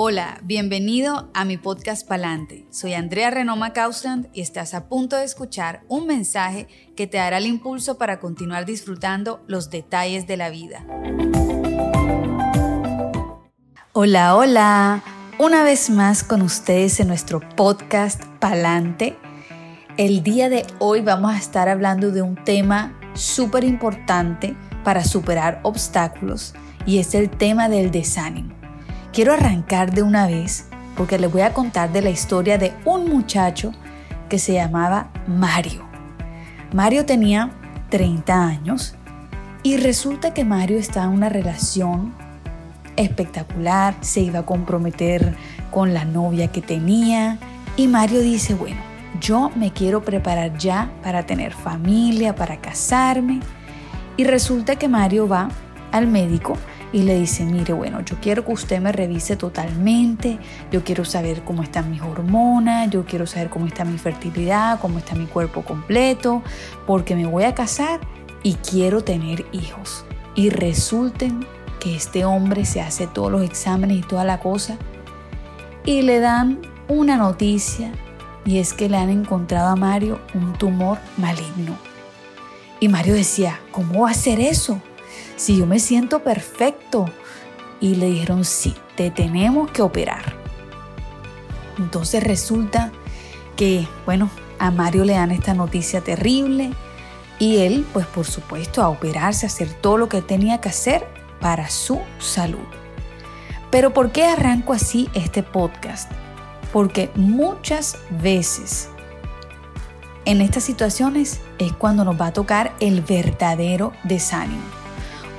Hola, bienvenido a mi podcast Palante. Soy Andrea Renoma Causland y estás a punto de escuchar un mensaje que te dará el impulso para continuar disfrutando los detalles de la vida. Hola, hola. Una vez más con ustedes en nuestro podcast Palante. El día de hoy vamos a estar hablando de un tema súper importante para superar obstáculos y es el tema del desánimo. Quiero arrancar de una vez porque les voy a contar de la historia de un muchacho que se llamaba Mario. Mario tenía 30 años y resulta que Mario estaba en una relación espectacular, se iba a comprometer con la novia que tenía y Mario dice, bueno, yo me quiero preparar ya para tener familia, para casarme. Y resulta que Mario va al médico y le dice, mire, bueno, yo quiero que usted me revise totalmente, yo quiero saber cómo están mis hormonas, yo quiero saber cómo está mi fertilidad, cómo está mi cuerpo completo, porque me voy a casar y quiero tener hijos. Y resulten que este hombre se hace todos los exámenes y toda la cosa y le dan una noticia y es que le han encontrado a Mario un tumor maligno. Y Mario decía, ¿cómo va a ser eso? Si yo me siento perfecto. Y le dijeron, sí, te tenemos que operar. Entonces resulta que, bueno, a Mario le dan esta noticia terrible y él, pues por supuesto, a operarse, a hacer todo lo que tenía que hacer para su salud. Pero ¿por qué arranco así este podcast? Porque muchas veces en estas situaciones es cuando nos va a tocar el verdadero desánimo.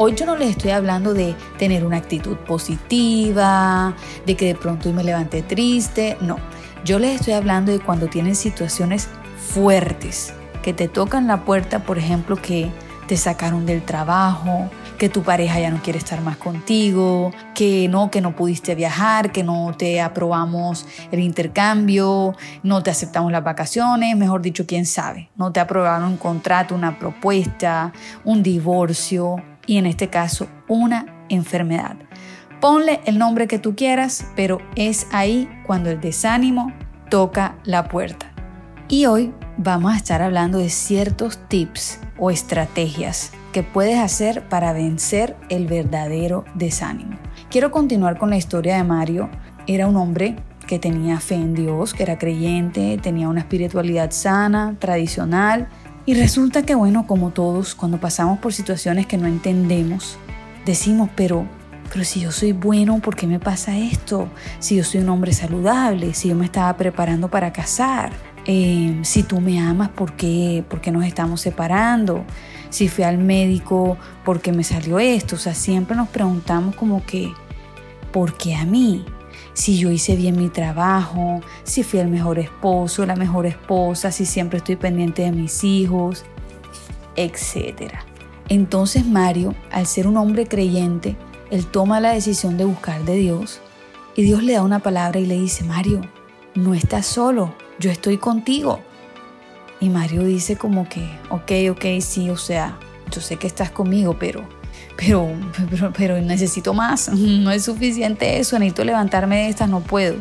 Hoy yo no les estoy hablando de tener una actitud positiva, de que de pronto me levanté triste, no. Yo les estoy hablando de cuando tienen situaciones fuertes, que te tocan la puerta, por ejemplo, que te sacaron del trabajo, que tu pareja ya no quiere estar más contigo, que no, que no pudiste viajar, que no te aprobamos el intercambio, no te aceptamos las vacaciones, mejor dicho, quién sabe, no te aprobaron un contrato, una propuesta, un divorcio, y en este caso una enfermedad. Ponle el nombre que tú quieras, pero es ahí cuando el desánimo toca la puerta. Y hoy vamos a estar hablando de ciertos tips o estrategias que puedes hacer para vencer el verdadero desánimo. Quiero continuar con la historia de Mario. Era un hombre que tenía fe en Dios, que era creyente, tenía una espiritualidad sana, tradicional, y resulta que, bueno, como todos, cuando pasamos por situaciones que no entendemos, decimos, pero, pero si yo soy bueno, ¿por qué me pasa esto? Si yo soy un hombre saludable, si yo me estaba preparando para casar, em, si tú me amas, ¿por qué? ¿por qué nos estamos separando? Si fui al médico, ¿por qué me salió esto? O sea, siempre nos preguntamos como que, ¿por qué a mí? Si yo hice bien mi trabajo, si fui el mejor esposo, la mejor esposa, si siempre estoy pendiente de mis hijos, etc. Entonces Mario, al ser un hombre creyente, él toma la decisión de buscar de Dios y Dios le da una palabra y le dice, Mario, no estás solo, yo estoy contigo. Y Mario dice como que, ok, ok, sí, o sea, yo sé que estás conmigo, pero pero, pero, necesito más, no es suficiente eso, necesito levantarme de esta, no puedo.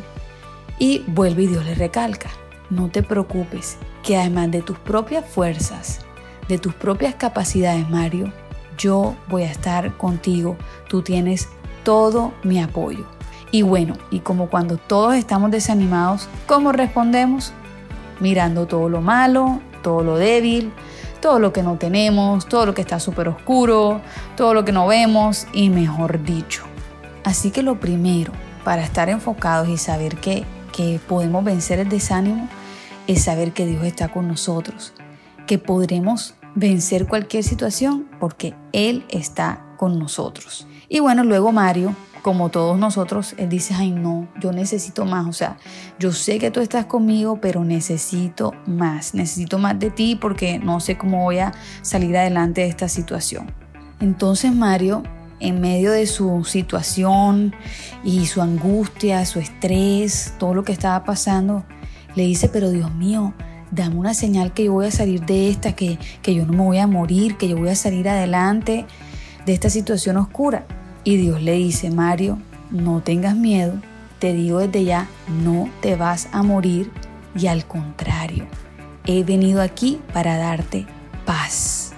Y vuelve y Dios le recalca, no te preocupes, que además de tus propias fuerzas, de tus propias capacidades, Mario, yo voy a estar contigo, tú tienes todo mi apoyo. Y bueno, y como cuando todos estamos desanimados, ¿cómo respondemos? Mirando todo lo malo, todo lo débil, todo lo que no tenemos, todo lo que está súper oscuro, todo lo que no vemos y mejor dicho. Así que lo primero para estar enfocados y saber que, que podemos vencer el desánimo es saber que Dios está con nosotros, que podremos vencer cualquier situación porque Él está con nosotros. Y bueno, luego Mario como todos nosotros, Él dice, ay no, yo necesito más, o sea, yo sé que tú estás conmigo, pero necesito más, necesito más de ti porque no sé cómo voy a salir adelante de esta situación. Entonces Mario, en medio de su situación y su angustia, su estrés, todo lo que estaba pasando, le dice, pero Dios mío, dame una señal que yo voy a salir de esta, que, que yo no me voy a morir, que yo voy a salir adelante de esta situación oscura. Y Dios le dice, Mario, no tengas miedo, te digo desde ya, no te vas a morir y al contrario, he venido aquí para darte paz.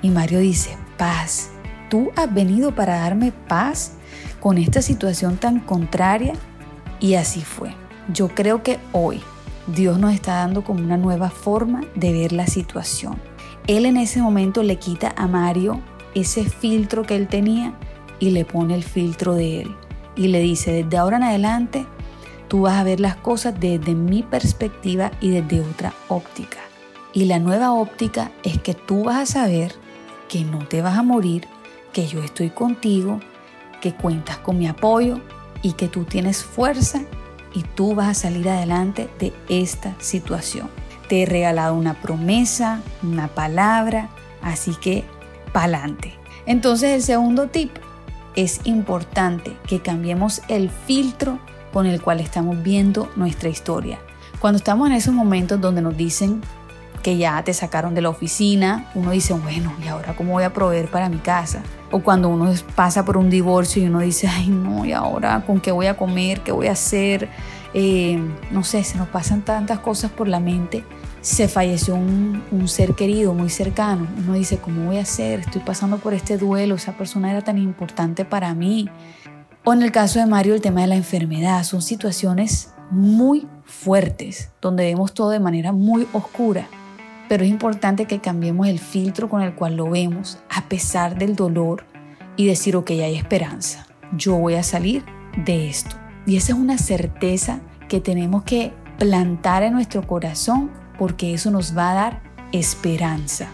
Y Mario dice, paz. ¿Tú has venido para darme paz con esta situación tan contraria? Y así fue. Yo creo que hoy Dios nos está dando como una nueva forma de ver la situación. Él en ese momento le quita a Mario ese filtro que él tenía y le pone el filtro de él. Y le dice, desde ahora en adelante, tú vas a ver las cosas desde mi perspectiva y desde otra óptica. Y la nueva óptica es que tú vas a saber que no te vas a morir, que yo estoy contigo, que cuentas con mi apoyo y que tú tienes fuerza y tú vas a salir adelante de esta situación. Te he regalado una promesa, una palabra, así que pa'lante. Entonces el segundo tip es importante que cambiemos el filtro con el cual estamos viendo nuestra historia. Cuando estamos en esos momentos donde nos dicen que ya te sacaron de la oficina, uno dice, bueno, ¿y ahora cómo voy a proveer para mi casa? O cuando uno pasa por un divorcio y uno dice, ay no, ¿y ahora con qué voy a comer? ¿Qué voy a hacer? Eh, no sé, se nos pasan tantas cosas por la mente. Se falleció un, ser querido muy cercano. Uno dice, ¿cómo voy a hacer? Estoy pasando por este duelo, esa persona era tan importante para mí. O en el caso de Mario, el tema de la enfermedad. Son situaciones muy fuertes, donde vemos todo de manera muy oscura. Pero es importante que cambiemos el filtro con el cual lo vemos, a pesar del dolor, y decir, ok, hay esperanza. Yo voy a salir de esto. Y esa es una certeza que tenemos que plantar en nuestro corazón porque eso nos va a dar esperanza.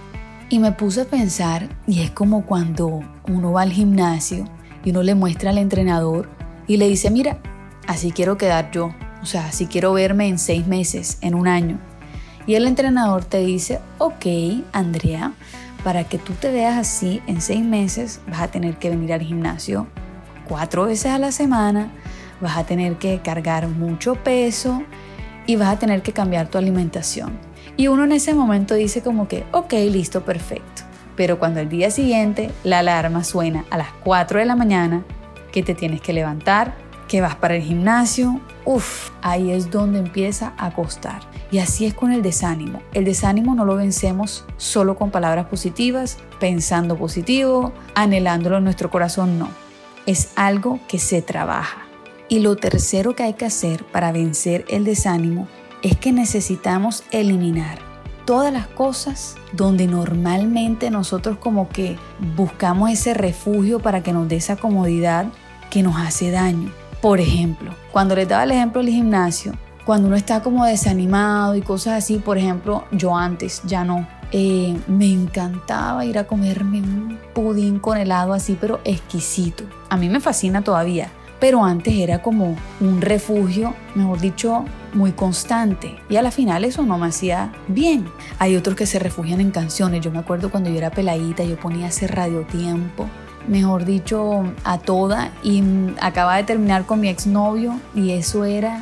Y me puse a pensar, y es como cuando uno va al gimnasio y uno le muestra al entrenador y le dice, mira, así quiero quedar yo, o sea, así quiero verme en seis meses, en un año. Y el entrenador te dice, ok, Andrea, para que tú te veas así en seis meses, vas a tener que venir al gimnasio cuatro veces a la semana, vas a tener que cargar mucho peso y vas a tener que cambiar tu alimentación. Y uno en ese momento dice como que, ok, listo, perfecto. Pero cuando el día siguiente la alarma suena a las 4 de la mañana, que te tienes que levantar, que vas para el gimnasio, uff, ahí es donde empieza a costar. Y así es con el desánimo. El desánimo no lo vencemos solo con palabras positivas, pensando positivo, anhelándolo en nuestro corazón, no. Es algo que se trabaja. Y lo tercero que hay que hacer para vencer el desánimo es que necesitamos eliminar todas las cosas donde normalmente nosotros como que buscamos ese refugio para que nos dé esa comodidad que nos hace daño. Por ejemplo, cuando les daba el ejemplo del gimnasio, cuando uno está como desanimado y cosas así, por ejemplo, yo antes ya no. Eh, me encantaba ir a comerme un pudín con helado así, pero exquisito. A mí me fascina todavía, pero antes era como un refugio, mejor dicho, muy constante y a la final eso no me hacía bien. Hay otros que se refugian en canciones. Yo me acuerdo cuando yo era peladita, yo ponía ese radiotiempo, mejor dicho, a toda y acababa de terminar con mi exnovio y eso era,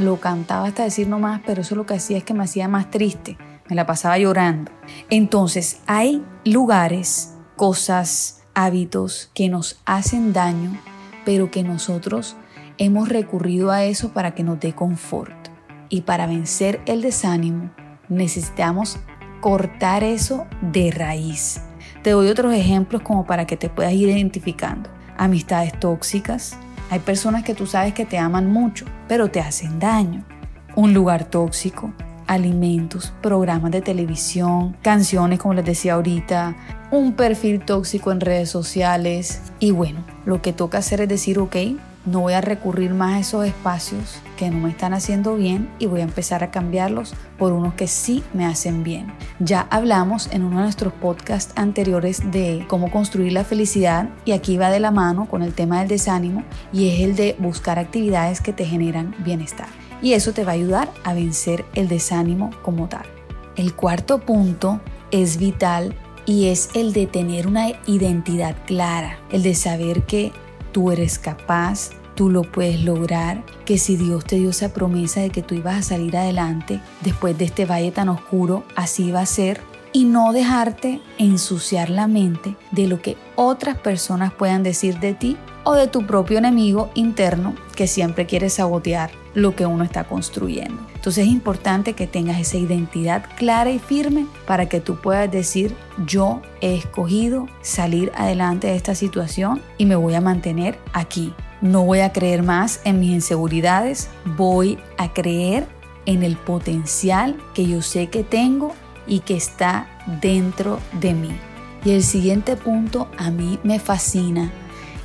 lo cantaba hasta decir no más, pero eso lo que hacía es que me hacía más triste, me la pasaba llorando. Entonces hay lugares, cosas, hábitos que nos hacen daño pero que nosotros hemos recurrido a eso para que nos dé confort. Y para vencer el desánimo necesitamos cortar eso de raíz. Te doy otros ejemplos como para que te puedas ir identificando. Amistades tóxicas. Hay personas que tú sabes que te aman mucho, pero te hacen daño. Un lugar tóxico, alimentos, programas de televisión, canciones como les decía ahorita, un perfil tóxico en redes sociales y bueno, lo que toca hacer es decir, ok, no voy a recurrir más a esos espacios que no me están haciendo bien y voy a empezar a cambiarlos por unos que sí me hacen bien. Ya hablamos en uno de nuestros podcasts anteriores de cómo construir la felicidad y aquí va de la mano con el tema del desánimo y es el de buscar actividades que te generan bienestar y eso te va a ayudar a vencer el desánimo como tal. El cuarto punto es vital y es el de tener una identidad clara, el de saber que tú eres capaz, tú lo puedes lograr, que si Dios te dio esa promesa de que tú ibas a salir adelante después de este valle tan oscuro, así va a ser y no dejarte ensuciar la mente de lo que otras personas puedan decir de ti o de tu propio enemigo interno que siempre quiere sabotear lo que uno está construyendo. Entonces es importante que tengas esa identidad clara y firme para que tú puedas decir, yo he escogido salir adelante de esta situación y me voy a mantener aquí. No voy a creer más en mis inseguridades, voy a creer en el potencial que yo sé que tengo y que está dentro de mí. Y el siguiente punto a mí me fascina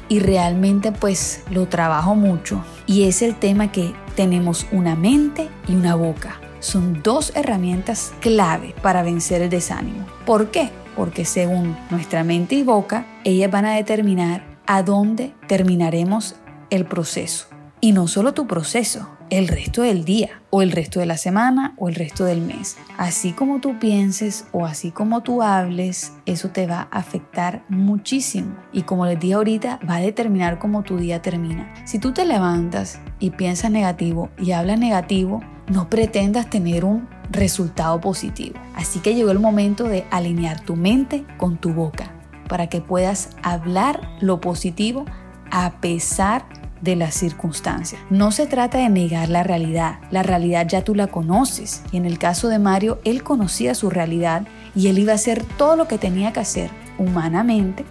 y realmente pues lo trabajo mucho y es el tema que tenemos una mente y una boca. Son dos herramientas clave para vencer el desánimo. ¿Por qué? Porque según nuestra mente y boca, ellas van a determinar a dónde terminaremos el proceso. Y no solo tu proceso, el resto del día o el resto de la semana o el resto del mes. Así como tú pienses o así como tú hables, eso te va a afectar muchísimo. Y como les dije ahorita, va a determinar cómo tu día termina. Si tú te levantas y piensas negativo y hablas negativo, no pretendas tener un resultado positivo. Así que llegó el momento de alinear tu mente con tu boca para que puedas hablar lo positivo a pesar de las circunstancias. No se trata de negar la realidad, la realidad ya tú la conoces. Y en el caso de Mario, él conocía su realidad y él iba a hacer todo lo que tenía que hacer humanamente,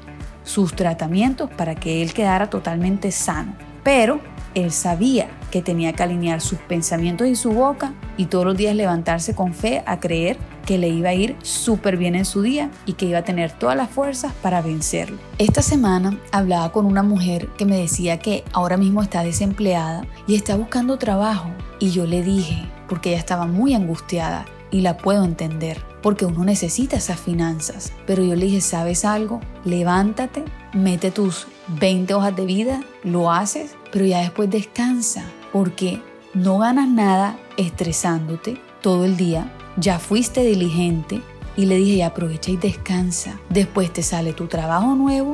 sus tratamientos para que él quedara totalmente sano. Pero él sabía que tenía que alinear sus pensamientos y su boca y todos los días levantarse con fe a creer que le iba a ir súper bien en su día y que iba a tener todas las fuerzas para vencerlo. Esta semana hablaba con una mujer que me decía que ahora mismo está desempleada y está buscando trabajo y yo le dije, porque ella estaba muy angustiada y la puedo entender, porque uno necesita esas finanzas, pero yo le dije, ¿sabes algo? Levántate, mete tus 20 hojas de vida, lo haces, pero ya después descansa, porque no ganas nada estresándote todo el día ya fuiste diligente y le dije, aprovecha y descansa. Después te sale tu trabajo nuevo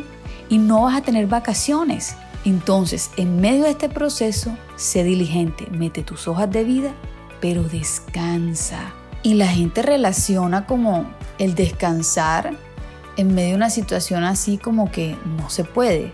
y no vas a tener vacaciones. Entonces, en medio de este proceso, sé diligente, mete tus hojas de vida, pero descansa. Y la gente relaciona como el descansar en medio de una situación así como que no se puede,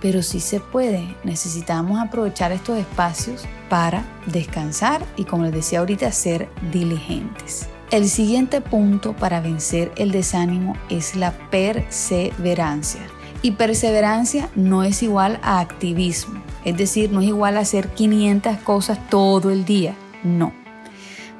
pero sí se puede. Necesitamos aprovechar estos espacios para descansar y como les decía ahorita, ser diligentes. El siguiente punto para vencer el desánimo es la perseverancia. Y perseverancia no es igual a activismo, es decir, no es igual a hacer 500 cosas todo el día, no.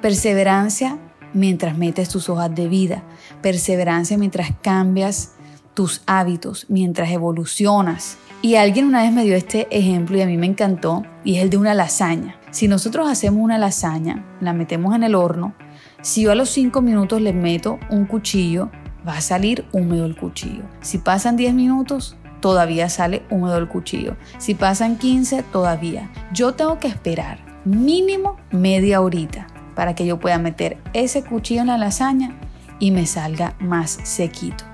Perseverancia mientras metes tus hojas de vida, perseverancia mientras cambias tus hábitos, mientras evolucionas, y alguien una vez me dio este ejemplo y a mí me encantó, y es el de una lasaña. Si nosotros hacemos una lasaña, la metemos en el horno, si yo a los 5 minutos le meto un cuchillo, va a salir húmedo el cuchillo. Si pasan 10 minutos, todavía sale húmedo el cuchillo. Si pasan 15, todavía. Yo tengo que esperar mínimo media horita para que yo pueda meter ese cuchillo en la lasaña y me salga más sequito.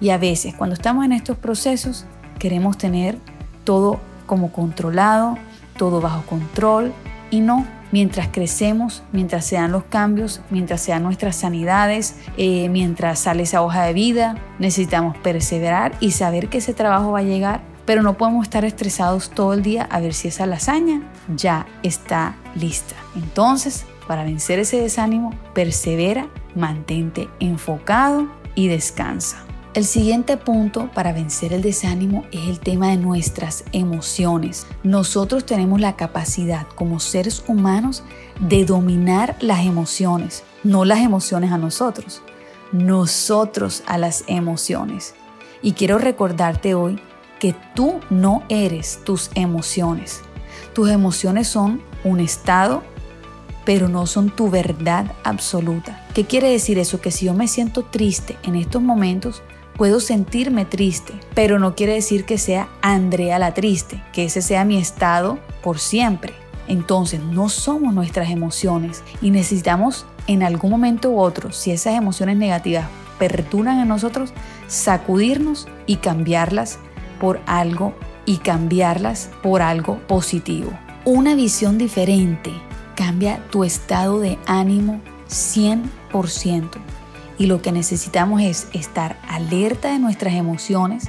Y a veces cuando estamos en estos procesos Queremos tener todo como controlado, todo bajo control y no mientras crecemos, mientras sean los cambios, mientras sean nuestras sanidades, eh, mientras sale esa hoja de vida, necesitamos perseverar y saber que ese trabajo va a llegar, pero no podemos estar estresados todo el día a ver si esa lasaña ya está lista. Entonces, para vencer ese desánimo, persevera, mantente enfocado y descansa. El siguiente punto para vencer el desánimo es el tema de nuestras emociones. Nosotros tenemos la capacidad como seres humanos de dominar las emociones, no las emociones a nosotros, nosotros a las emociones. Y quiero recordarte hoy que tú no eres tus emociones. Tus emociones son un estado, pero no son tu verdad absoluta. ¿Qué quiere decir eso? Que si yo me siento triste en estos momentos, puedo sentirme triste, pero no quiere decir que sea Andrea la triste, que ese sea mi estado por siempre. Entonces no somos nuestras emociones y necesitamos en algún momento u otro, si esas emociones negativas perturban en nosotros, sacudirnos y cambiarlas por algo y cambiarlas por algo positivo. Una visión diferente cambia tu estado de ánimo 100% Y lo que necesitamos es estar alerta de nuestras emociones,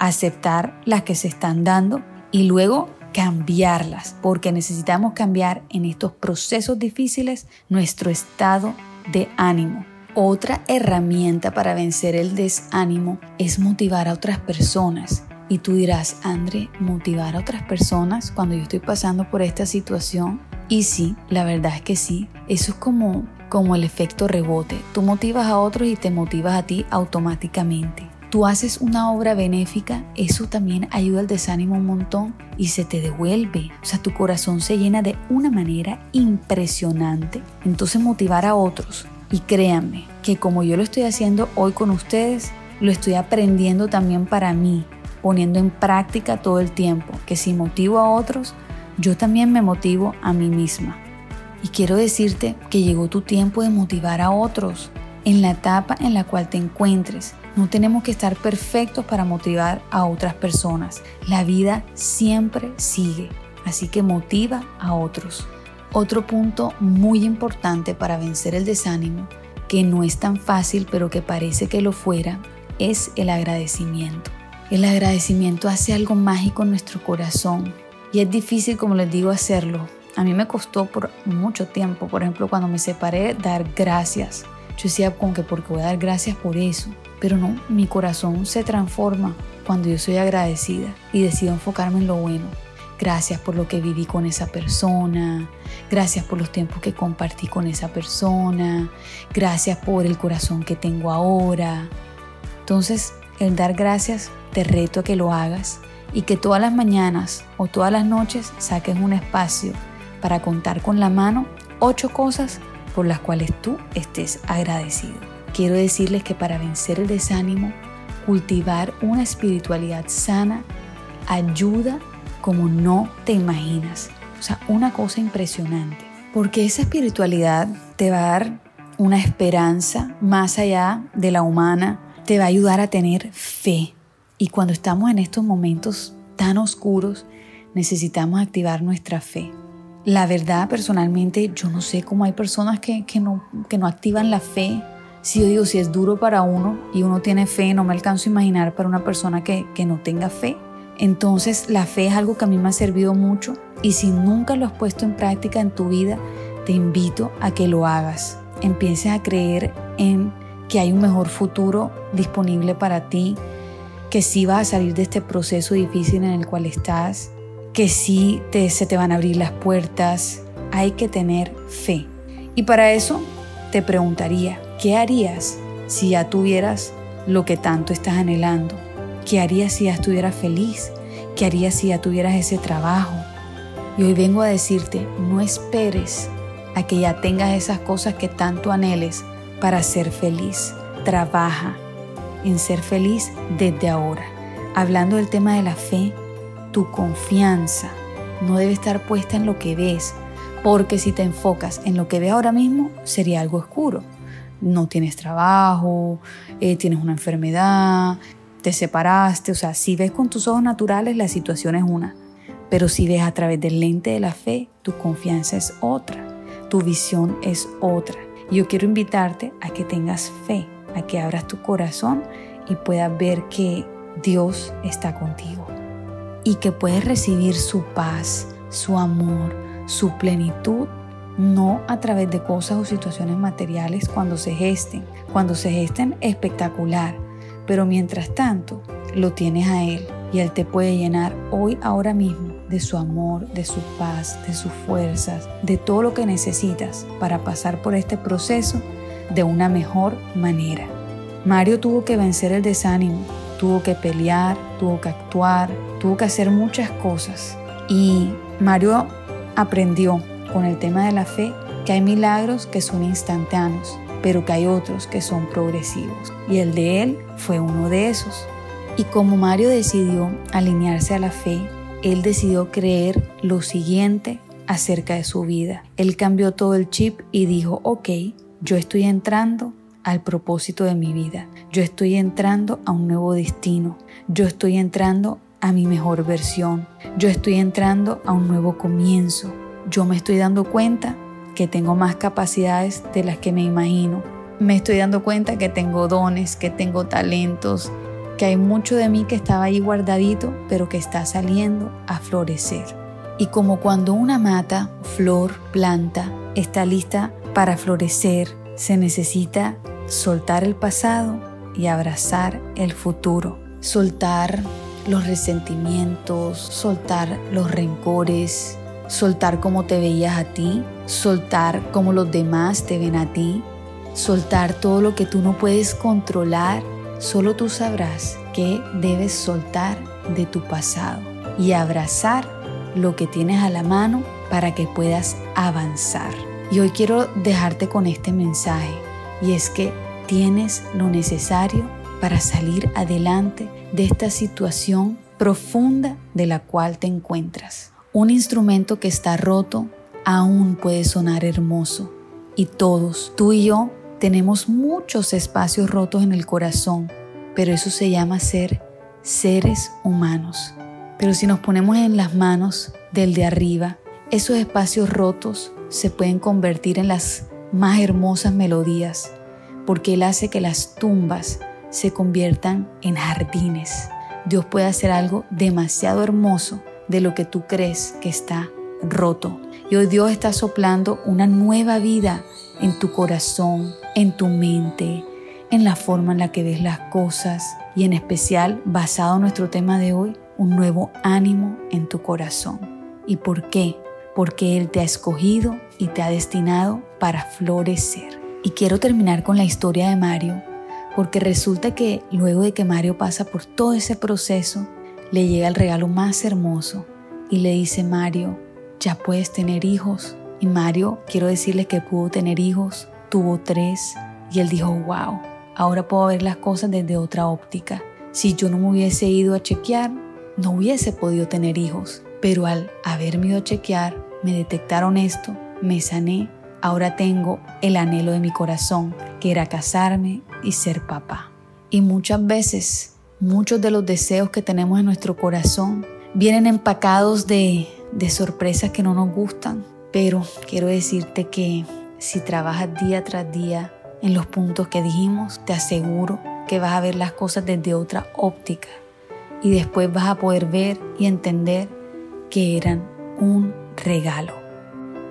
aceptar las que se están dando y luego cambiarlas, porque necesitamos cambiar en estos procesos difíciles nuestro estado de ánimo. Otra herramienta para vencer el desánimo es motivar a otras personas. Y tú dirás, André, motivar a otras personas cuando yo estoy pasando por esta situación. Y sí, la verdad es que sí. Eso es como, como el efecto rebote. Tú motivas a otros y te motivas a ti automáticamente tú haces una obra benéfica, eso también ayuda al desánimo un montón y se te devuelve. O sea, tu corazón se llena de una manera impresionante. Entonces motivar a otros. Y créanme que como yo lo estoy haciendo hoy con ustedes, lo estoy aprendiendo también para mí, poniendo en práctica todo el tiempo, que si motivo a otros, yo también me motivo a mí misma. Y quiero decirte que llegó tu tiempo de motivar a otros en la etapa en la cual te encuentres. No tenemos que estar perfectos para motivar a otras personas. La vida siempre sigue, así que motiva a otros. Otro punto muy importante para vencer el desánimo, que no es tan fácil pero que parece que lo fuera, es el agradecimiento. El agradecimiento hace algo mágico en nuestro corazón y es difícil, como les digo, hacerlo. A mí me costó por mucho tiempo, por ejemplo, cuando me separé, dar gracias. Yo decía como que porque voy a dar gracias por eso. Pero no, mi corazón se transforma cuando yo soy agradecida y decido enfocarme en lo bueno. Gracias por lo que viví con esa persona. Gracias por los tiempos que compartí con esa persona. Gracias por el corazón que tengo ahora. Entonces, el dar gracias te reto a que lo hagas y que todas las mañanas o todas las noches saques un espacio para contar con la mano ocho cosas por las cuales tú estés agradecido. Quiero decirles que para vencer el desánimo, cultivar una espiritualidad sana ayuda como no te imaginas. O sea, una cosa impresionante. Porque esa espiritualidad te va a dar una esperanza más allá de la humana, te va a ayudar a tener fe. Y cuando estamos en estos momentos tan oscuros, necesitamos activar nuestra fe. La verdad, personalmente, yo no sé cómo hay personas que, no, que no activan la fe. Si yo digo, si es duro para uno y uno tiene fe, no me alcanzo a imaginar para una persona que, que no tenga fe. Entonces, la fe es algo que a mí me ha servido mucho y si nunca lo has puesto en práctica en tu vida, te invito a que lo hagas. Empieces a creer en que hay un mejor futuro disponible para ti, que sí vas a salir de este proceso difícil en el cual estás, que sí te, se te van a abrir las puertas. Hay que tener fe. Y para eso te preguntaría, ¿qué harías si ya tuvieras lo que tanto estás anhelando? ¿Qué harías si ya estuvieras feliz? ¿Qué harías si ya tuvieras ese trabajo? Y hoy vengo a decirte, no esperes a que ya tengas esas cosas que tanto anheles para ser feliz. Trabaja en ser feliz desde ahora. Hablando del tema de la fe, tu confianza no debe estar puesta en lo que ves, porque si te enfocas en lo que ves ahora mismo, sería algo oscuro. No tienes trabajo, eh, tienes una enfermedad, te separaste, o sea, si ves con tus ojos naturales, la situación es una, pero si ves a través del lente de la fe, tu confianza es otra, tu visión es otra. Yo quiero invitarte a que tengas fe, a que abras tu corazón y puedas ver que Dios está contigo y que puedes recibir su paz, su amor, su plenitud, no a través de cosas o situaciones materiales cuando se gesten. Cuando se gesten, espectacular, pero mientras tanto, lo tienes a Él y Él te puede llenar hoy, ahora mismo, de su amor, de su paz, de sus fuerzas, de todo lo que necesitas para pasar por este proceso de una mejor manera. Mario tuvo que vencer el desánimo, tuvo que pelear, tuvo que actuar, tuvo que hacer muchas cosas. Y Mario aprendió con el tema de la fe que hay milagros que son instantáneos, pero que hay otros que son progresivos. Y el de él fue uno de esos. Y como Mario decidió alinearse a la fe, él decidió creer lo siguiente acerca de su vida. Él cambió todo el chip y dijo, ok, yo estoy entrando al propósito de mi vida. Yo estoy entrando a un nuevo destino. Yo estoy entrando a mi mejor versión. Yo estoy entrando a un nuevo comienzo. Yo me estoy dando cuenta que tengo más capacidades de las que me imagino. me estoy dando cuenta que tengo dones, que tengo talentos, que hay mucho de mí que estaba ahí guardadito, pero que está saliendo a florecer. Y como cuando una mata, flor, planta, está lista para florecer, se necesita soltar el pasado y abrazar el futuro. Soltar los resentimientos, soltar los rencores, soltar cómo te veías a ti, soltar cómo los demás te ven a ti, soltar todo lo que tú no puedes controlar. Solo tú sabrás que debes soltar de tu pasado y abrazar lo que tienes a la mano para que puedas avanzar. Y hoy quiero dejarte con este mensaje y es que tienes lo necesario para salir adelante de esta situación profunda de la cual te encuentras. Un instrumento que está roto aún puede sonar hermoso y todos, tú y yo, tenemos muchos espacios rotos en el corazón, pero eso se llama ser seres humanos. Pero si nos ponemos en las manos del de arriba, esos espacios rotos se pueden convertir en las más hermosas melodías, porque Él hace que las tumbas se conviertan en jardines. Dios puede hacer algo demasiado hermoso de lo que tú crees que está roto. Y hoy Dios está soplando una nueva vida en tu corazón, en tu mente, en la forma en la que ves las cosas y en especial, basado en nuestro tema de hoy, un nuevo ánimo en tu corazón. ¿Y por qué? Porque Él te ha escogido y te ha destinado para florecer. Y quiero terminar con la historia de Mario, porque resulta que luego de que Mario pasa por todo ese proceso, le llega el regalo más hermoso y le dice, Mario, ya puedes tener hijos. Y Mario, quiero decirle que pudo tener hijos, tuvo tres, y él dijo, wow, ahora puedo ver las cosas desde otra óptica. Si yo no me hubiese ido a chequear, no hubiese podido tener hijos. Pero al haberme ido a chequear, me detectaron esto, me sané, ahora tengo el anhelo de mi corazón, que era casarme y ser papá. Y muchas veces, muchos de los deseos que tenemos en nuestro corazón vienen empacados de, de sorpresas que no nos gustan. Pero quiero decirte que si trabajas día tras día en los puntos que dijimos, te aseguro que vas a ver las cosas desde otra óptica y después vas a poder ver y entender que eran un regalo.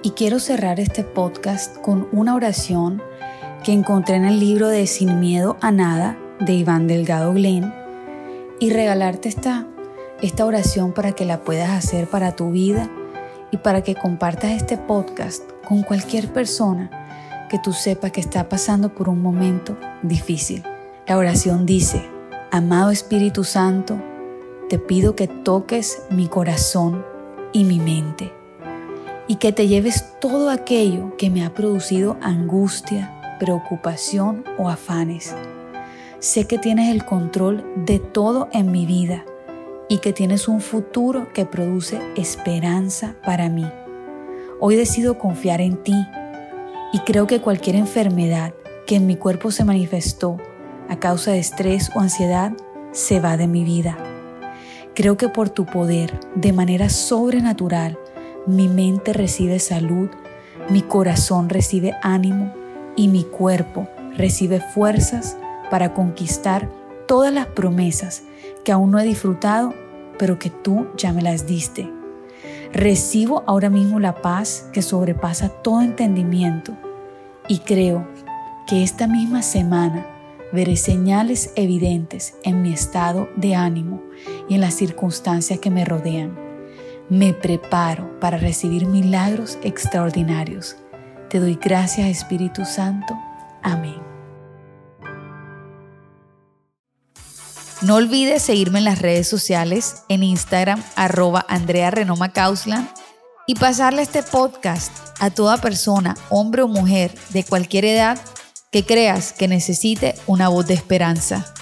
Y quiero cerrar este podcast con una oración que encontré en el libro de Sin Miedo a Nada de Iván Delgado Glenn y regalarte esta, esta oración para que la puedas hacer para tu vida y para que compartas este podcast con cualquier persona que tú sepas que está pasando por un momento difícil. La oración dice, Amado Espíritu Santo, te pido que toques mi corazón y mi mente y que te lleves todo aquello que me ha producido angustia, preocupación o afanes. Sé que tienes el control de todo en mi vida y que tienes un futuro que produce esperanza para mí. Hoy decido confiar en ti y creo que cualquier enfermedad que en mi cuerpo se manifestó a causa de estrés o ansiedad se va de mi vida. Creo que por tu poder, de manera sobrenatural, mi mente recibe salud, mi corazón recibe ánimo y mi cuerpo recibe fuerzas para conquistar todas las promesas que aún no he disfrutado, pero que tú ya me las diste. Recibo ahora mismo la paz que sobrepasa todo entendimiento y creo que esta misma semana veré señales evidentes en mi estado de ánimo y en las circunstancias que me rodean me preparo para recibir milagros extraordinarios. Te doy gracias Espíritu Santo. Amén. No olvides seguirme en las redes sociales, en Instagram, arroba y pasarle este podcast a toda persona, hombre o mujer, de cualquier edad, que creas que necesite una voz de esperanza.